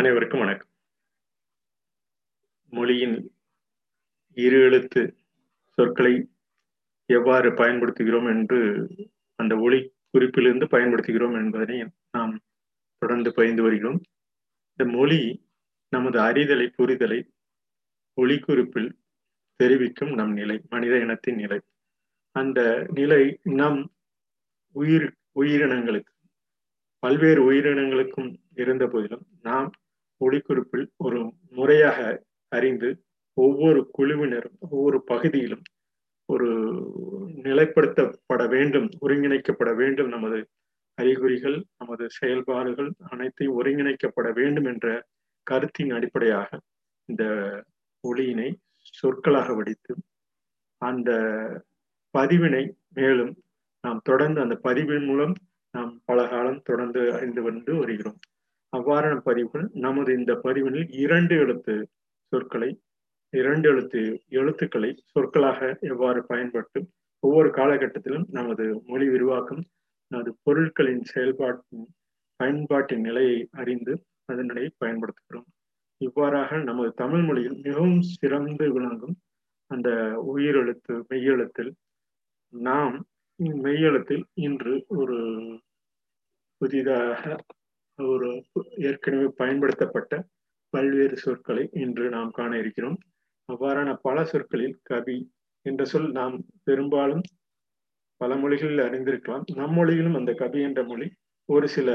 அனைவருக்கும் வணக்கம். மொழியின் இரு எழுத்து சொற்களை எவ்வாறு பயன்படுத்துகிறோம் என்று அந்த ஒளி குறிப்பிலிருந்து பயன்படுத்துகிறோம் என்பதனை நாம் தொடர்ந்து பயின்று வருகிறோம். இந்த மொழி நமது அறிதலை புரிதலை ஒளி குறிப்பில் தெரிவிக்கும் நம் நிலை மனித இனத்தின் நிலை. அந்த நிலை நம் உயிர் உயிரினங்களுக்கு பல்வேறு உயிரினங்களுக்கும் இருந்த போதிலும் நாம் ஒளிக்குறிப்பில் ஒரு முறையாக அறிந்து ஒவ்வொரு குழுவினரும் ஒவ்வொரு பகுதியிலும் ஒரு நிலைப்படுத்தப்பட வேண்டும் ஒருங்கிணைக்கப்பட வேண்டும் நமது அறிகுறிகள் நமது செயல்பாடுகள் அனைத்தையும் ஒருங்கிணைக்கப்பட வேண்டும் என்ற கருத்தின் அடிப்படையாக இந்த ஒளியினை சொற்களாக வடித்து அந்த பதிவினை மேலும் நாம் தொடர்ந்து அந்த பதிவின் மூலம் நாம் பல காலம் தொடர்ந்து அறிந்து வந்து வருகிறோம். அவ்வாறான பதிவுகள் நமது இந்த பதிவினில் இரண்டு எழுத்து சொற்களை இரண்டு எழுத்து எழுத்துக்களை சொற்களாக எவ்வாறு பயன்பட்டு ஒவ்வொரு காலகட்டத்திலும் நமது மொழி விரிவாக்கம் நமது பொருட்களின் செயல்பாட்டின் பயன்பாட்டின் நிலையை அறிந்து அதனை பயன்படுத்துகிறோம். இவ்வாறாக நமது தமிழ் மொழியில் மிகவும் சிறந்து விளங்கும் அந்த உயிரெழுத்து மெய்யெழுத்தில் நாம் மெய்யெழுத்தில் இன்று ஒரு புதிதாக ஒரு ஏற்கனவே பயன்படுத்தப்பட்ட பல்வேறு சொற்களை இன்று நாம் காண இருக்கிறோம். அவ்வாறான பல சொற்களில் கவி என்ற சொல் நாம் பெரும்பாலும் பல மொழிகளில் அறிந்திருக்கலாம். நம் மொழியிலும் அந்த கவி என்ற மொழி ஒரு சில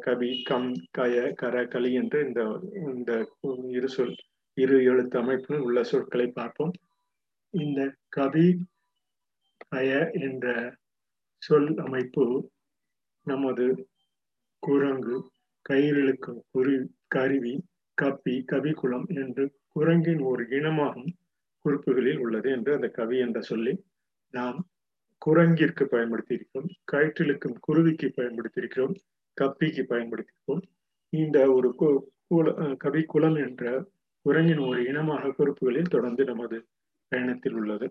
கவி கம் கய கர களி என்று இந்த இந்த இரு சொல் இரு எழுத்து அமைப்பில் உள்ள சொற்களை பார்ப்போம். இந்த கவி கய என்ற சொல் அமைப்பு நமது குரங்கு கயிறிழுக்கும் குரு கருவி கப்பி கவிக்குளம் என்று குரங்கின் ஒரு இனமாகும் குறிப்புகளில் உள்ளது என்று அந்த கவி என்ற சொல்லி நாம் குரங்கிற்கு பயன்படுத்தியிருக்கிறோம் கயிற்றிழுக்கும் குருவிக்கு பயன்படுத்தியிருக்கிறோம் கப்பிக்கு பயன்படுத்தியிருக்கோம் இந்த ஒரு கவி குளம் என்ற குரங்கின் ஒரு இனமாக குறிப்புகளில் தொடர்ந்து நமது பயணத்தில் உள்ளது.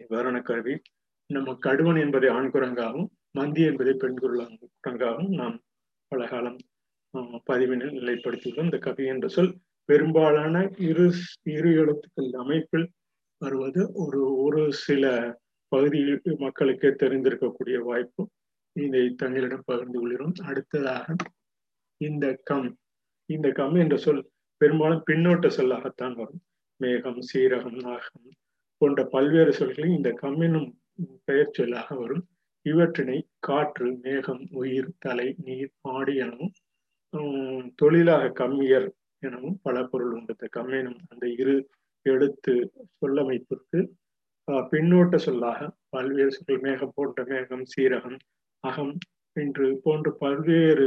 இவ்வாறான கருவி நம்ம கடுவன் என்பதை ஆண் குரங்காகவும் மந்தி என்பதை பெண் குரங்காகவும் நாம் பல காலம் பதிவினில் நிலைப்படுத்தியுள்ளோம் இந்த கவி என்ற சொல். பெரும்பாலான இரு இரு எழுத்துக்கள் அமைப்பில் வருவது ஒரு ஒரு சில பகுதியில் மக்களுக்கே தெரிந்திருக்கக்கூடிய வாய்ப்பு. இதை தங்களிடம் பகிர்ந்து கொள்கிறோம். அடுத்ததாக இந்த கம் இந்த கம் என்ற சொல் பெரும்பாலும் பின்னோட்ட சொல்லாகத்தான் வரும். மேகம் சீரகம் நாகம் போன்ற பல்வேறு சொல்களில் இந்த கம் என்னும் பெயர் சொல்லாக வரும். இவற்றினை காற்று மேகம் உயிர் தலை நீர் ஆடி எனவும் தொழிலாக கம்மியர் எனவும் பல பொருள் உண்டு. கம்மியனும் அந்த இரு எழுத்து சொல்லமைப்பிற்கு பின்னோட்ட சொல்லாக பல்வேறு சொற்கள் மேகம் போன்ற மேகம் சீரகம் அகம் என்று போன்ற பல்வேறு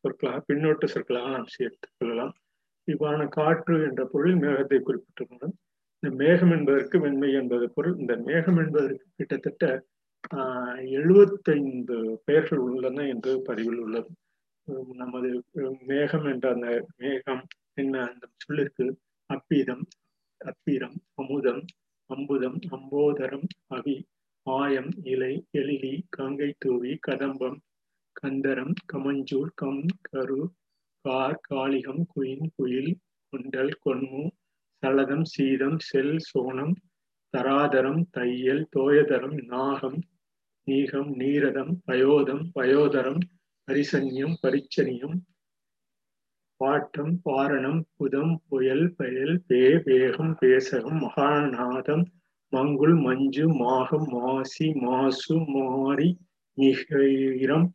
சொற்களாக பின்னோட்ட சொற்களாக நாம் சேர்த்துக் கொள்ளலாம். இவ்வாறான காற்று என்ற பொருள் மேகத்தை குறிப்பிட்டுள்ளனர் இந்த மேகம் என்பதற்கு வெண்மை என்பது பொருள் இந்த மேகம் என்பதற்கு கிட்டத்தட்ட எழுபத்தைந்து பெயர்கள் உள்ளன என்று பதிவில் உள்ளது. நமது மேகம் என்ற அந்த மேகம் என்ன அந்த சொல்லிற்கு அப்பீதம் அப்பீரம் அமுதம் அம்புதம் அம்போதரம் அவி ஆயம் இலை எழிலி கங்கை தூவி கதம்பம் கந்தரம் கமஞ்சூர் கம் கரு கார் காளிகம் குயின் குயில் குண்டல் கொன்மு சலதம் சீதம் செல் சோனம் தராதரம் தையல் தோயதரம் நாகம் நீகம் நீரதம் பயோதம் பயோதரம் பரிசன்யம் பரிச்சனியம் பாட்டம் பாரணம் புதம் புயல் பயல் பே வேகம் பேசகம் மகாநாதம் மங்குள் மஞ்சு மாகம் மாசி மாசு மாரி மிகிரம்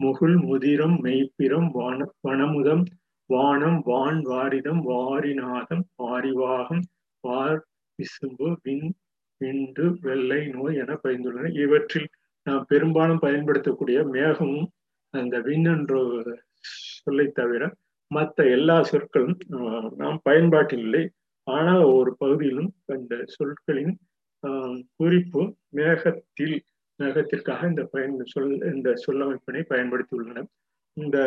முகுல் முதிரம் மெய்ப்பிரம் வான வனமுதம் வானம் வான் வாரிதம் வாரிநாதம் வாரிவாகம் வார் விசும்பு வின் விண்டு வெள்ளை நோய் என பயந்துள்ளன. இவற்றில் நாம் பெரும்பாலும் பயன்படுத்தக்கூடிய மேகமும் அந்த விண் என்ற சொல்லை தவிர மற்ற எல்லா சொற்களும் நாம் பயன்பாட்டில் இல்லை. ஆனால் ஒவ்வொரு பகுதியிலும் அந்த சொற்களின் குறிப்பு மேகத்தில் மேகத்திற்காக இந்த பயன் சொல் இந்த சொல்லமைப்பினை பயன்படுத்தியுள்ளன. இந்த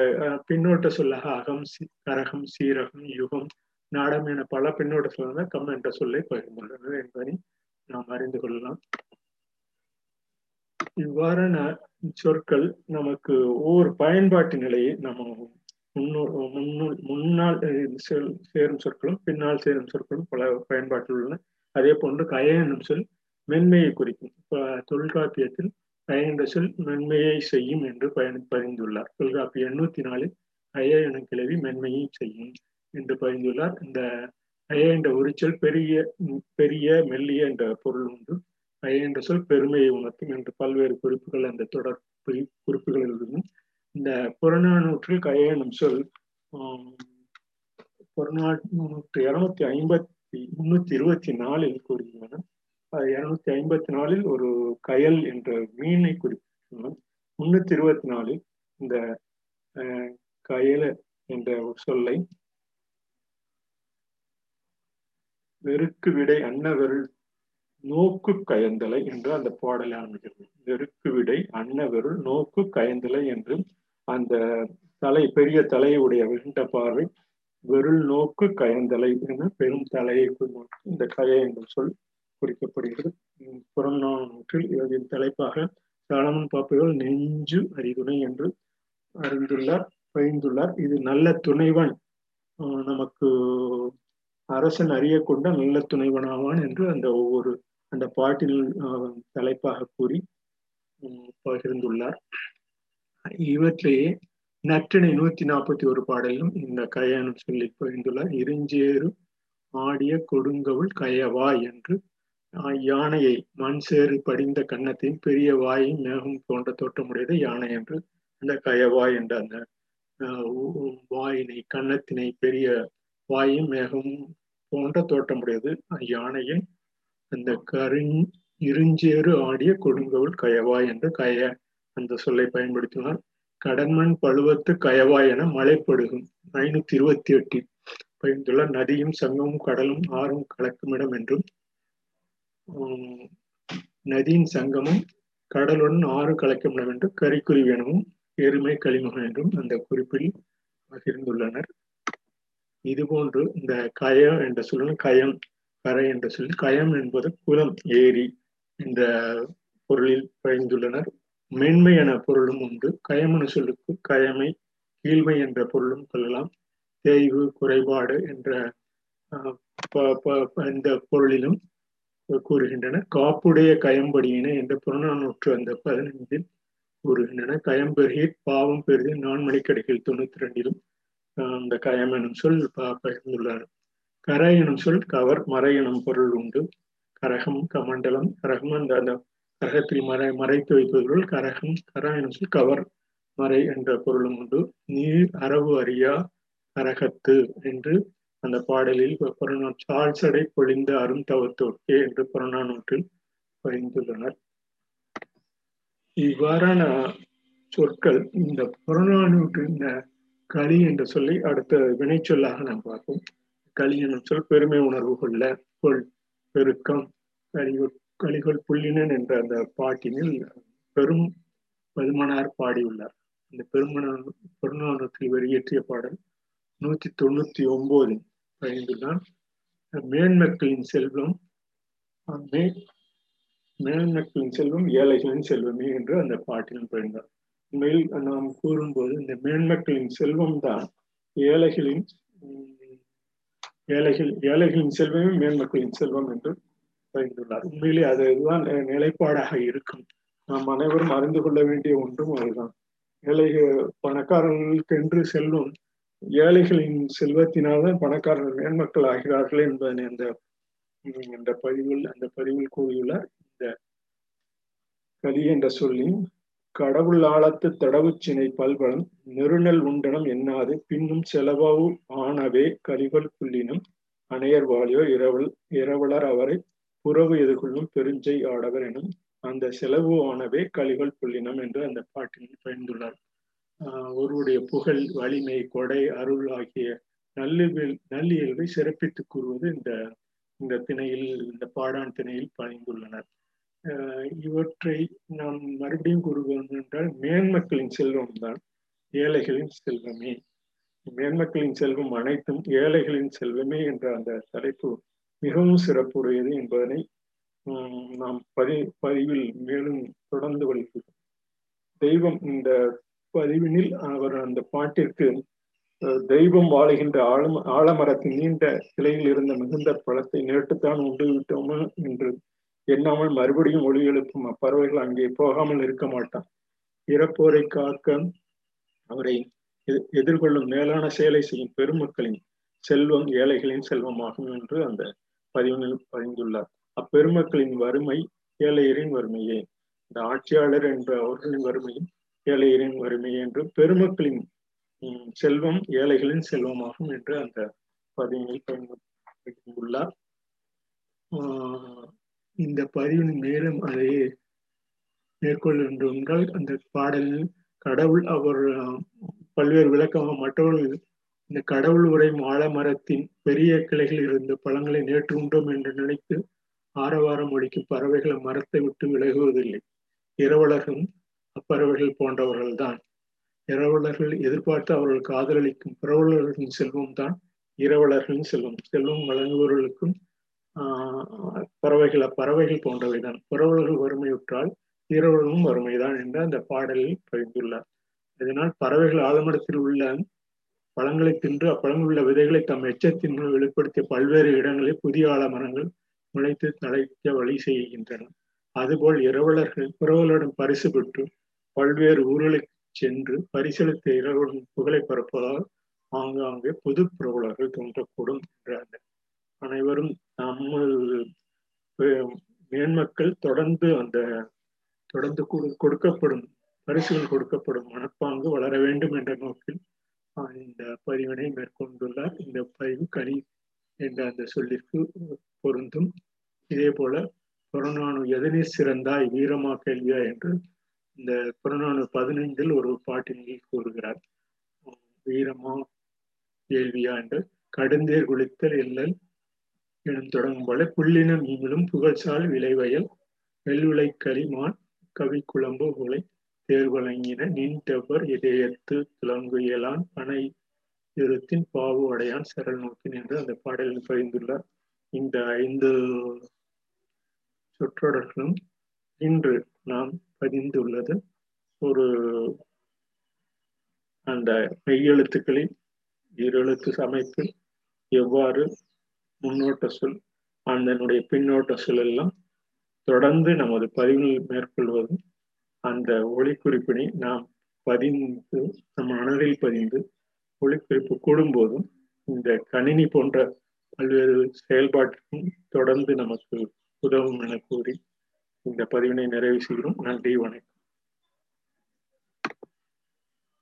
பின்னோட்ட சொல்லாக அகம் கரகம் சீரகம் யுகம் நாடம் என பல பின்னோட்ட சொல்லாக கம் என்ற சொல்லை பகிர்ந்துள்ளனர் என்பதை நாம் அறிந்து கொள்ளலாம். இவ்வாறான சொற்கள் நமக்கு ஒவ்வொரு பயன்பாட்டு நிலையை நம்ம முன்னோர் முன்னுள் முன்னால் சேரும் சொற்களும் பின்னால் சேரும் சொற்களும் பல பயன்பாட்டில் உள்ளன. அதே போன்று கய என்னும் சொல் மென்மையை குறிக்கும். தொல்காப்பியத்தில் கய என்ற சொல் மென்மையை செய்யும் என்று பயன் பதிந்துள்ளார். தொல்காப்பிய எண்ணூத்தி நாலில் கய எனும் கிளவி மென்மையை செய்யும் என்று பதிந்துள்ளார். இந்த கய என்ற ஒரு சொல் பெரிய பெரிய மெல்லிய என்ற பொருள் உண்டு. கய என்ற சொல் பெருமையை உணர்த்தும் என்று பல்வேறு குறிப்புகள் அந்த தொடர் குறிப்புகளில் இருக்கும் இந்த புறநானூற்றில் கய சொல் புறநானூற்று இருநூத்தி ஐம்பத்தி முன்னூத்தி இருபத்தி நாலில் கூறுகின்றன. இருநூத்தி ஐம்பத்தி நாலில் ஒரு கயல் என்ற மீனை குறிப்பிட்டுள்ளோம் முன்னூத்தி இருபத்தி நாலில் இந்த கயல என்ற சொல்லை வெறுக்கு விடை அன்னவருள் நோக்கு கயந்தலை என்று அந்த பாடலை ஆரம்பிக்கிறது. வெறுக்கு விடை அன்னவருள் நோக்கு கயந்தலை என்று அந்த தலை பெரிய தலையுடைய விண்ட பார்வை வெருள் நோக்கு கயந்தலை என பெரும் தலையை இந்த கய என்ற சொல் குறிக்கப்படுகிறது. புறநானூற்றில் இதன் தலைப்பாக சாலமன் பாப்பைகள் நெஞ்சு அறிதுணை என்று அறிந்துள்ளார் பயின்றுள்ளார். இது நல்ல துணைவன் நமக்கு அரசன் அறியக்கொண்ட நல்ல துணைவனாவான் என்று அந்த ஒவ்வொரு அந்த பாட்டில் தலைப்பாக கூறி பகிர்ந்துள்ளார். இவற்றிலேயே நற்றினை நூத்தி நாற்பத்தி ஒரு பாடலிலும் இந்த கயனும் சொல்லி பகிர்ந்துள்ளார். இருஞ்சேறு ஆடிய கொடுங்கவுள் கயவா என்று யானையை மண் சேறு படிந்த கன்னத்தையும் பெரிய வாயும் மேகம் போன்ற தோற்றமுடையது யானை என்று அந்த கயவா என்ற அந்த வாயினை கன்னத்தினை பெரிய வாயும் மேகம் போன்ற தோற்றமுடையது யானையை அந்த கருஞ் இருஞ்சேறு ஆடிய கொடுங்கவுள் கயவாய் என்று கய அந்த சொல்லை பயன்படுத்தினார். கடன்மண் பழுவத்து கயவாய் என மலைப்படுகும். ஐநூத்தி இருபத்தி எட்டில் பயந்துள்ள நதியும் சங்கமும் கடலும் ஆறும் கலக்குமிடம் என்றும் நதியின் சங்கமும் கடலுடன் ஆறு கலக்குமிடம் என்று கரிக்குருவி எனவும் எருமை களிமுகம் என்றும் அந்த குறிப்பில் பகிர்ந்துள்ளனர். இதுபோன்று இந்த கயம் என்ற சொல்லும் கயம் கரை என்ற சொல்லி கயம் என்பது குளம் ஏரி என்ற பொருளில் பயந்துள்ளனர் மென்மை என பொருளும் உண்டு. கயமனு சொல்லுக்கு கயமை கீழ்மை என்ற பொருளும் கொள்ளலாம். தேய்வு குறைபாடு என்ற இந்த பொருளிலும் கூறுகின்றனர் காப்புடைய கயம்படியின என்ற புறநானூற்று அந்த பதினைந்தில் கூறுகின்றன. கயம்பெருகீர் பாவம் பெருதி நான்மணி கடைகள் தொண்ணூத்தி ரெண்டிலும் அந்த கயம் எனும் சொல் பகிர்ந்துள்ளார் கர எனும் சொல் கவர் மறை எனும் பொருள் உண்டு. கரகம் கமண்டலம் கரகம் அந்த அந்த கரகத்தில் மறை மறைத்து வைப்பவர்கள் கரகம் கர எனும் சொல் கவர் மறை என்ற பொருளும் உண்டு. நீர் அரவு அறியா கரகத்து என்று அந்த பாடலில் புறநா சால்சடை பொழிந்த அரும் தவத்தோக்கே என்று புறநானூற்றில் பகிர்ந்துள்ளனர் இவ்வாறான சொற்கள் இந்த புறநானூற்றின் இந்த களி என்ற சொல்லி அடுத்த வினைச்சொல்லாக நாம் பார்ப்போம். களி என்னும் சொல் பெருமை உணர்வு கொள்ள கொள் பெருக்கம் கலிகொள் கலிகொள் புள்ளினன் என்ற அந்த பாட்டினில் பெரும் பெருமனார் பாடியுள்ளார். அந்த பெருமனார் பெருநானூற்றில் வெளியேற்றிய பாடல் நூத்தி தொண்ணூத்தி ஒன்பதில் பயந்துள்ளான் மேன்மக்களின் செல்வம் மேன்மக்களின் செல்வம் ஏழைகளின் செல்வமே என்று அந்த பாட்டிலும் பயந்தார் உண்மையில் நாம் கூறும்போது இந்த மேன்மக்களின் செல்வம் தான் ஏழைகளின் ஏழைகள் ஏழைகளின் செல்வமே மேன்மக்களின் செல்வம் என்று பயந்துள்ளார் உண்மையிலே அதுதான் நிலைப்பாடாக இருக்கும். நாம் அனைவரும் அறிந்து கொள்ள வேண்டிய ஒன்றும் அதுதான். ஏழைகள் பணக்காரர்களுக்கு என்று செல்வம் ஏழைகளின் செல்வத்தினால்தான் பணக்காரர்கள் மேன்மக்கள் ஆகிறார்கள் என்பதனை அந்த இந்த பதிவில் அந்த பதிவில் கூறியுள்ள இந்த கதி என்ற சொல்லின் கடவுள் ஆழத்து தடவுச்சினை பல்பலம் நெருநல் உண்டனம் எண்ணாது பின்னும் செலவாவு ஆனவே கலிகள் புள்ளினும் அணையர் வாழியோ இரவல் இரவலர் அவரை புறவு எதிர்கொள்ளும் பெருஞ்சை ஆடவர் எனும் அந்த செலவு ஆனவே கலிகள் புள்ளினம் என்று அந்த பாட்டில் பயந்துள்ளார். ஒருவருடைய புகழ் வலிமை கொடை அருள் ஆகிய நல்லியல் நல்லியல்பை சிறப்பித்து கூறுவது இந்த இந்த திணையில் இந்த பாடான் திணையில் பயந்துள்ளனர் இவற்றை நாம் மறுபடியும் கூறுவோம் என்றால் மேன்மக்களின் செல்வம் தான் ஏழைகளின் செல்வமே. மேன்மக்களின் செல்வம் அனைத்தும் ஏழைகளின் செல்வமே என்ற அந்த தலைப்பு மிகவும் சிறப்புடையது என்பதனை நாம் பதி பதிவில் மேலும் தொடர்ந்து வலிக்கிறோம் தெய்வம் இந்த பதிவினில் அவர் அந்த பாட்டிற்கு தெய்வம் வாழுகின்ற ஆழம் ஆலமரத்தின் நீண்ட கிளையில் இருந்த மிகுந்த பழத்தை நேற்றுத்தான் உண்டு விட்டோமா என்று எண்ணாமல் மறுபடியும் ஒளி எழுப்பும். அப்பறவைகள் அங்கே போகாமல் இருக்க மாட்டான். இறப்போரை காக்க அவரை எதிர்கொள்ளும் மேலான செயலை செய்யும் பெருமக்களின் செல்வம் ஏழைகளின் செல்வமாகும் என்று அந்த பதிவினில் பதிந்துள்ளார். அப்பெருமக்களின் வறுமை ஏழையரின் வறுமையே. இந்த ஆட்சியாளர் என்ற அவர்களின் வறுமையும் ஏழையரின் வறுமை என்று பெருமக்களின் செல்வம் ஏழைகளின் செல்வமாகும் என்று அந்த பதிவினில் பயன்படுத்தியுள்ளார் இந்த பதிவின் மேலும் அதை மேற்கொள்கின்றோம் அந்த பாடலில் கடவுள் அவர் பல்வேறு விளக்கமாக மற்றவர்கள் இந்த கடவுள் உரை மாலமரத்தின் பெரிய கிளைகளில் இருந்த பழங்களை நேற்று உண்டோம் என்று நினைத்து ஆரவாரம் ஒழிக்கும் பறவைகள் மரத்தை விட்டு விலகுவதில்லை. இரவலர்களும் அப்பறவைகள் போன்றவர்கள் தான் இரவலர்கள் எதிர்பார்த்து அவர்களுக்கு காதலளிக்கும் பிறவலர்களின் செல்வம் தான் இரவலர்களின் செல்வம். செல்வம் வழங்குபவர்களுக்கும் பறவைகள் அப்பறவைகள் போன்றவைதான். பறவலர்கள் வறுமையுற்றால் இரவலும் வறுமைதான் என்று அந்த பாடலில் பகிர்ந்துள்ளார் இதனால் பறவைகள் ஆலமரத்தில் உள்ள பழங்களை தின்று அப்பழங்கள் உள்ள விதைகளை தம் எச்சத்தின் மூலம் வெளிப்படுத்திய பல்வேறு இடங்களில் புதிய ஆலமரங்கள் முளைத்து தலைக்க வழி செய்கின்றன. அதுபோல் இரவலர்கள் பிறவர்களிடம் பரிசு பெற்று பல்வேறு ஊர்களுக்கு சென்று பரிசளித்த இரவுடன் புகழை பரப்பதால் ஆங்காங்கே பொது புறவலர்கள் தோன்றக்கூடும் என்ற அனைவரும் நம்ம மேன்மக்கள் தொடர்ந்து அந்த தொடர்ந்து கொடுக்கப்படும் பரிசுகள் கொடுக்கப்படும் மனப்பாங்கு வளர வேண்டும் என்ற நோக்கில் இந்த பதிவினை மேற்கொண்டுள்ளார். இந்த பதிவு கனி என்ற அந்த சொல்லிற்கு பொருந்தும். இதே போல புறநானு எதனை சிறந்தாய் வீரமா கேள்வியா என்று இந்த புறநானு பதினைந்தில் ஒரு பாட்டினை கூறுகிறார். வீரமா கேள்வியா என்று கடுந்தேர் குளித்தல் இல்லல் எனும் தொடங்கும் போல புள்ளின மீமிலும் புகழ்சால் விளைவயல் வெள்ளுளை களிமான் கவி குழம்பு உலை தேர்வழங்கின நின்றவர் இதயத்து துலங்குயலான் பனை இருத்தின் பாவு அடையான் சரல் நோக்கின் என்று அந்த பாடலில் பகிர்ந்துள்ளார் இந்த ஐந்து சொற்றொடர்களும் இன்று நாம் பதிந்துள்ளது. ஒரு அந்த மெய்யெழுத்துக்களின் ஈரெழுத்து அமைப்பில் எவ்வாறு முன்னோட்ட சொல் அதனுடைய பின்னோட்ட சொல் எல்லாம் தொடர்ந்து நமது பதிவுகள் மேற்கொள்வதும் அந்த ஒளிக்குறிப்பினை நாம் பதிந்து நம் மனதில் பதிந்து ஒளிக்குறிப்பு கூடும்போதும் இந்த கணினி போன்ற பல்வேறு செயல்பாட்டிற்கும் தொடர்ந்து நமக்கு உதவும் என கூறி இந்த பதிவினை நிறைவு செய்கிறோம். நன்றி வணக்கம்.